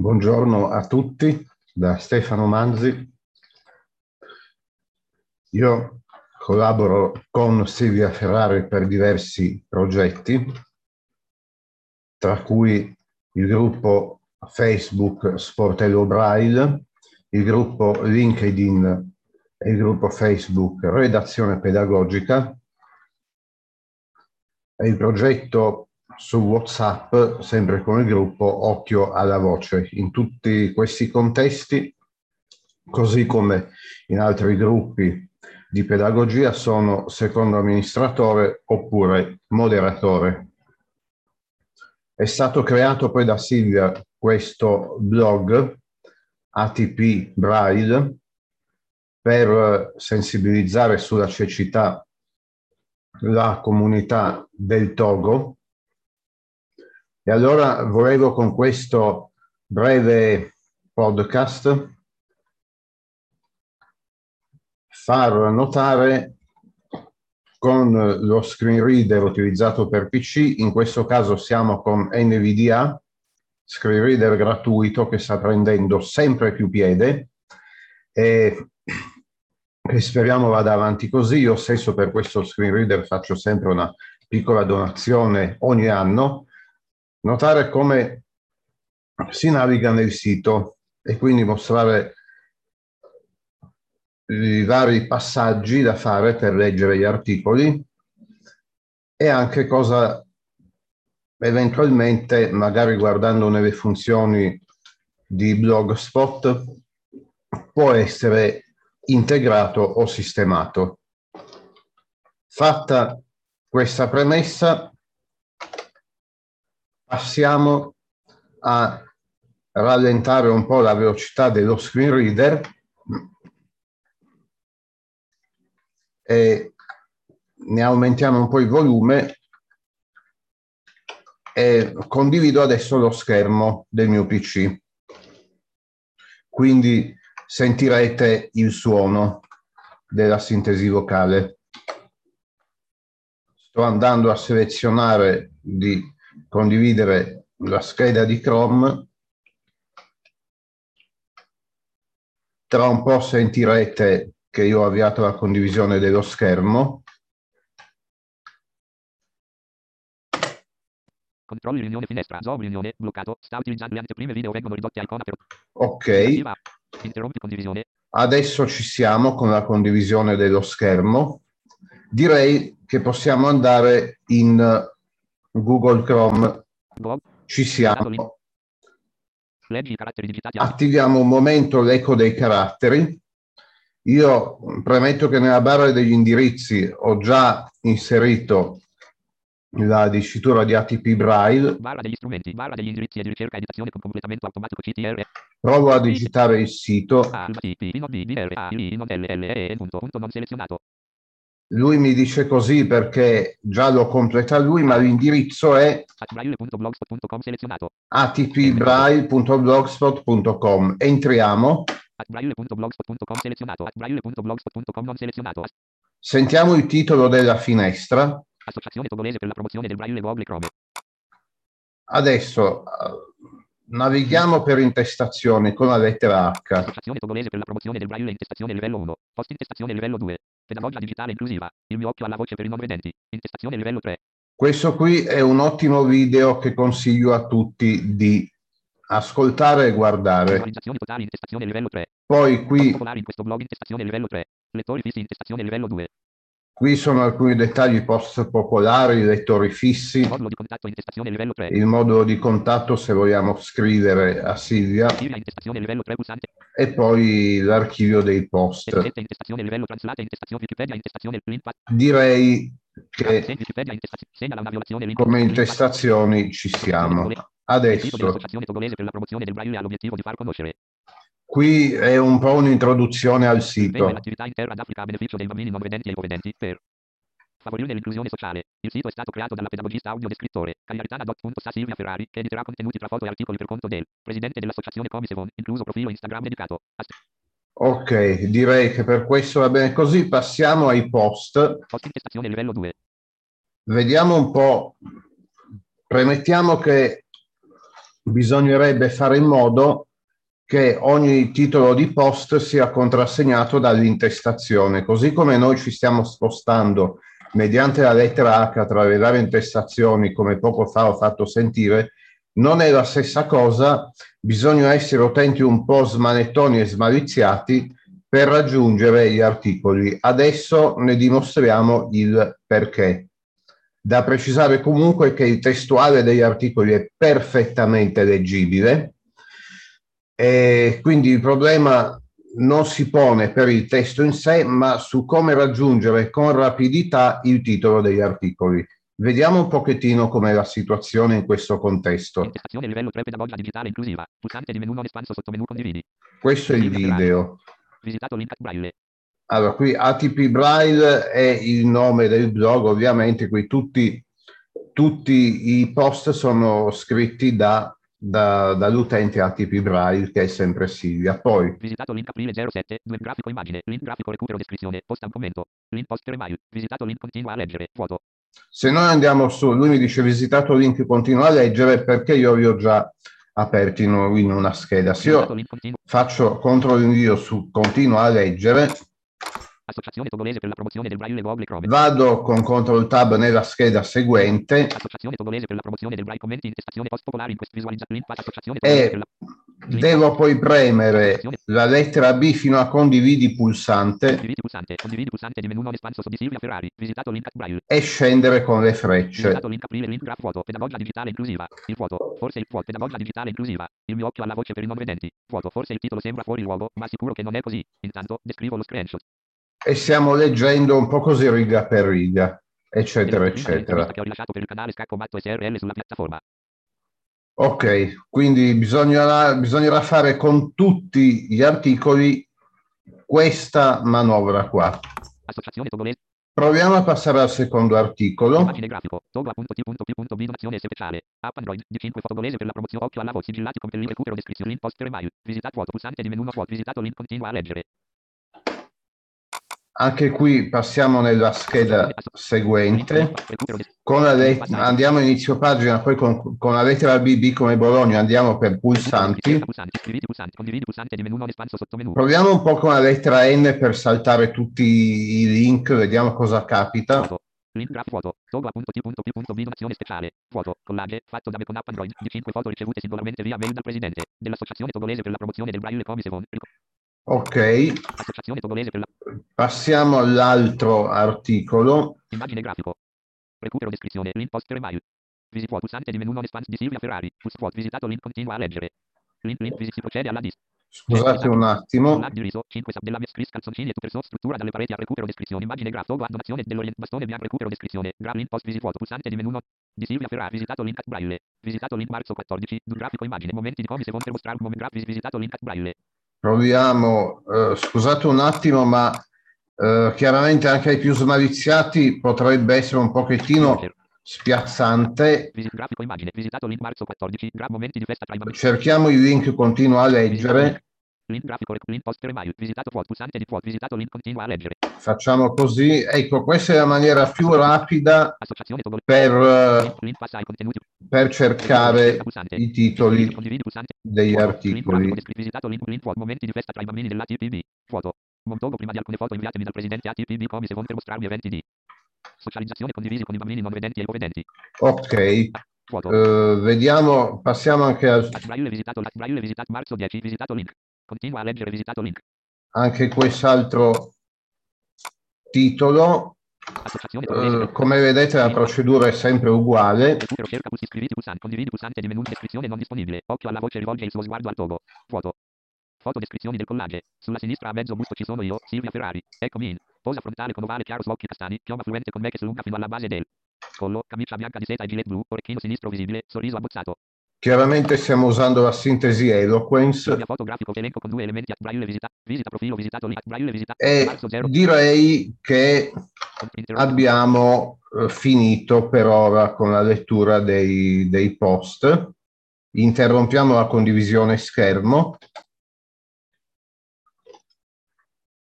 Buongiorno a tutti da Stefano Manzi. Io collaboro con Silvia Ferrari per diversi progetti, tra cui il gruppo Facebook Sportello Braille, il gruppo LinkedIn e il gruppo Facebook Redazione Pedagogica e il progetto su WhatsApp, sempre con il gruppo Occhio alla Voce. In tutti questi contesti, così come in altri gruppi di pedagogia, sono secondo amministratore oppure moderatore. È stato creato poi da Silvia questo blog ATP Braille per sensibilizzare sulla cecità la comunità del Togo e allora volevo con questo breve podcast far notare con lo screen reader utilizzato per PC, in questo caso siamo con NVDA, screen reader gratuito che sta prendendo sempre più piede e che speriamo vada avanti così. Io stesso per questo screen reader faccio sempre una piccola donazione ogni anno notare come si naviga nel sito e quindi mostrare i vari passaggi da fare per leggere gli articoli e anche cosa eventualmente, magari guardando nelle funzioni di Blogspot, può essere integrato o sistemato. Fatta questa premessa, passiamo a rallentare un po' la velocità dello screen reader e ne aumentiamo un po' il volume e condivido adesso lo schermo del mio PC. Quindi sentirete il suono della sintesi vocale. Sto andando a selezionare di condividere la scheda di Chrome. Tra un po' sentirete che io ho avviato la condivisione dello schermo. Controlli riunione finestra, Zoom riunione, bloccato, sta utilizzando le anteprime video vengono ridotte icona per... Ok. Interrompi condivisione. Adesso ci siamo con la condivisione dello schermo. Direi che possiamo andare in Google Chrome. Ci siamo. Attiviamo un momento l'eco dei caratteri. Io premetto che nella barra degli indirizzi ho già inserito la dicitura di ATP Braille. Barra degli strumenti, barra degli indirizzi e di ricerca editazione con completamento automatico CTR. Provo a digitare il sito. non selezionato. Lui mi dice così perché già lo completa lui, ma l'indirizzo è atpbraille.blogspot.com. Entriamo. Sentiamo il titolo della finestra. Associazione togolese per la promozione del Braille Google Chrome. Adesso navighiamo per intestazioni con la lettera H. Associazione togolese per la promozione del Braille intestazione livello 1. Post intestazione livello 2. Pedagogia digitale inclusiva. Il mio occhio alla voce per i non vedenti. Intestazione livello 3. Questo qui è un ottimo video che consiglio a tutti di ascoltare e guardare. 3. Poi qui... in questo blog intestazione livello 3. Lettori fissi intestazione livello 2. Qui sono alcuni dettagli post popolari, lettori fissi, il modulo di contatto intestazione livello 3. Il modulo di contatto se vogliamo scrivere a Silvia. intestazione livello 3 pulsante. E poi l'archivio dei post. intestazione livello translate intestazione Wikipedia intestazione link. Direi che come intestazioni ci siamo. Adesso Qui è un po' un'introduzione al sito. L'attività interna d'Africa a beneficio dei bambini non vedenti e ipovedenti per favorire l'inclusione sociale. Il sito è stato creato dalla pedagogista audio-descrittore Cagliaritana.sa Silvia Ferrari, che editerà contenuti tra foto e articoli per conto del presidente dell'associazione Comisevon, incluso profilo Instagram dedicato. Ast- ok, direi che per questo va bene così. Passiamo ai post. Post intestazione livello 2. Vediamo un po'. Premettiamo che bisognerebbe fare in modo che ogni titolo di post sia contrassegnato dall'intestazione, così come noi ci stiamo spostando mediante la lettera H tra le varie intestazioni, come poco fa ho fatto sentire, non è la stessa cosa, bisogna essere utenti un po' smanettoni e smaliziati per raggiungere gli articoli. Adesso ne dimostriamo il perché. Da precisare comunque che il testuale degli articoli è perfettamente leggibile e quindi il problema non si pone per il testo in sé, ma su come raggiungere con rapidità il titolo degli articoli. Vediamo un pochettino com'è la situazione in questo contesto. Intestazione livello 3 pedagogia digitale inclusiva. Pulsante di menu non espanso sotto menu condividi. Questo è il video. Allora, qui ATP Braille è il nome del blog, ovviamente qui tutti, tutti i post sono scritti da da, dall'utente ATP Braille che è sempre Silvia. Poi visitato link aprile 07, 2 grafico immagine, link grafico recupero descrizione, post un commento, link post email, visitato link continua a leggere, vuoto. Se noi andiamo su, lui mi dice visitato link continua a leggere perché io li ho già aperti in, in una scheda. Se io faccio CTRL invio su continua a leggere Associazione Togolese per la promozione del Braille Google Chrome. Vado con CTRL Tab nella scheda seguente. Associazione Togolese per la promozione del Braille Commenti intestazione post popolare in quest visualizzazione Associazione Togolese per la Devo poi premere la lettera B fino a condividi pulsante. Condividi pulsante, condividi pulsante di menu non espanso di Silvia Ferrari, visitato link Braille. E scendere con le frecce. Visitato link aprire link graph foto, pedagogia digitale inclusiva, il foto, forse il foto, pedagogia digitale inclusiva, il mio occhio alla voce per i non vedenti, foto, forse il titolo sembra fuori luogo, ma sicuro che non è così. Intanto, descrivo lo screenshot e stiamo leggendo un po' così riga per riga, eccetera, eccetera. Ok, quindi bisognerà, bisognerà fare con tutti gli articoli questa manovra qua. Proviamo a passare al secondo articolo. Immagine grafico. Togo.t.p.b donazione speciale. App Android di 5 fotogolese per la promozione occhio alla voce sigillati con per il recupero descrizione link post per email. Visitato vuoto pulsante di menu vuoto. Visitato link continua a leggere. Anche qui passiamo nella scheda seguente. Let- andiamo inizio pagina, poi con, con, la lettera BB come Bologna andiamo per pulsanti. Proviamo un po' con la lettera N per saltare tutti i link, vediamo cosa capita. Link graph togo.t.p.b donazione speciale, foto, collage, fatto da me con app Android, di 5 foto ricevute singolarmente via mail dal presidente, dell'associazione togolese per la promozione del Braille Comisevon. Ok. Passiamo all'altro articolo. Immagine grafico. Recupero descrizione. Link post per email. Visit pulsante di menu non espanso di Silvia Ferrari. Pulse visitato link continua a leggere. Link link visit si procede alla dis. Scusate un attimo. di riso, 5 sub della mia script calzoncini e tu perso struttura dalle pareti a recupero descrizione. Immagine grafico. Donazione dell'orient bastone bianco recupero descrizione. Gra link post visit vuoto pulsante di menu non di Silvia Ferrari. Visitato link braille. Visitato link marzo 14. Du grafico immagine. Momenti di come se per mostrare un moment graph visitato link braille. Proviamo, eh, scusate un attimo, ma eh, chiaramente anche ai più smaliziati potrebbe essere un pochettino spiazzante. Cerchiamo il link, continua a leggere. Link grafico, link post per email, visitato quote, pulsante di quote, visitato link, continua a leggere. Facciamo così, ecco, questa è la maniera più rapida per, per cercare i titoli degli articoli. Visitato link, link, momenti di festa tra i bambini dell'ATPB, foto. Montogo prima di alcune foto inviatemi dal presidente ATPB come se per mostrarmi eventi di socializzazione condivisi con i bambini non vedenti e ipovedenti. Ok. Uh, vediamo, passiamo anche al... Marzo 10, visitato link. Continua a leggere visitato link. Anche quest'altro titolo. Uh, come vedete la procedura è sempre uguale. Cerca, iscriviti, pulsante, condividi, pulsante di menu descrizione non disponibile. Occhio alla voce rivolge il suo sguardo al togo. Foto. Foto descrizioni del collage. Sulla sinistra a mezzo busto ci sono io, Silvia Ferrari. Eccomi in. Posa frontale con ovale chiaro su occhi castani. Chioma fluente con me che si allunga fino alla base del collo. Camicia bianca di seta e gilet blu. Orecchino sinistro visibile. Sorriso abbozzato. Chiaramente stiamo usando la sintesi Eloquence. E direi che abbiamo eh, finito per ora con la lettura dei, dei post. Interrompiamo la condivisione schermo.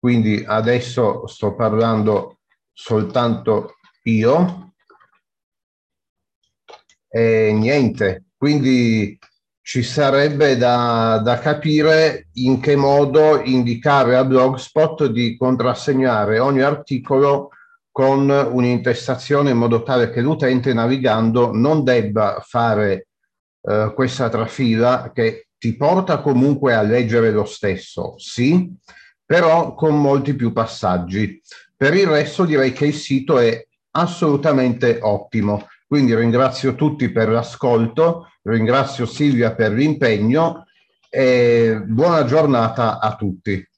Quindi adesso sto parlando soltanto io. E niente, quindi ci sarebbe da, da, capire in che modo indicare a Blogspot di contrassegnare ogni articolo con un'intestazione in modo tale che l'utente navigando non debba fare eh, questa trafila che ti porta comunque a leggere lo stesso, sì, però con molti più passaggi. Per il resto direi che il sito è assolutamente ottimo. Quindi ringrazio tutti per l'ascolto, ringrazio Silvia per l'impegno e buona giornata a tutti.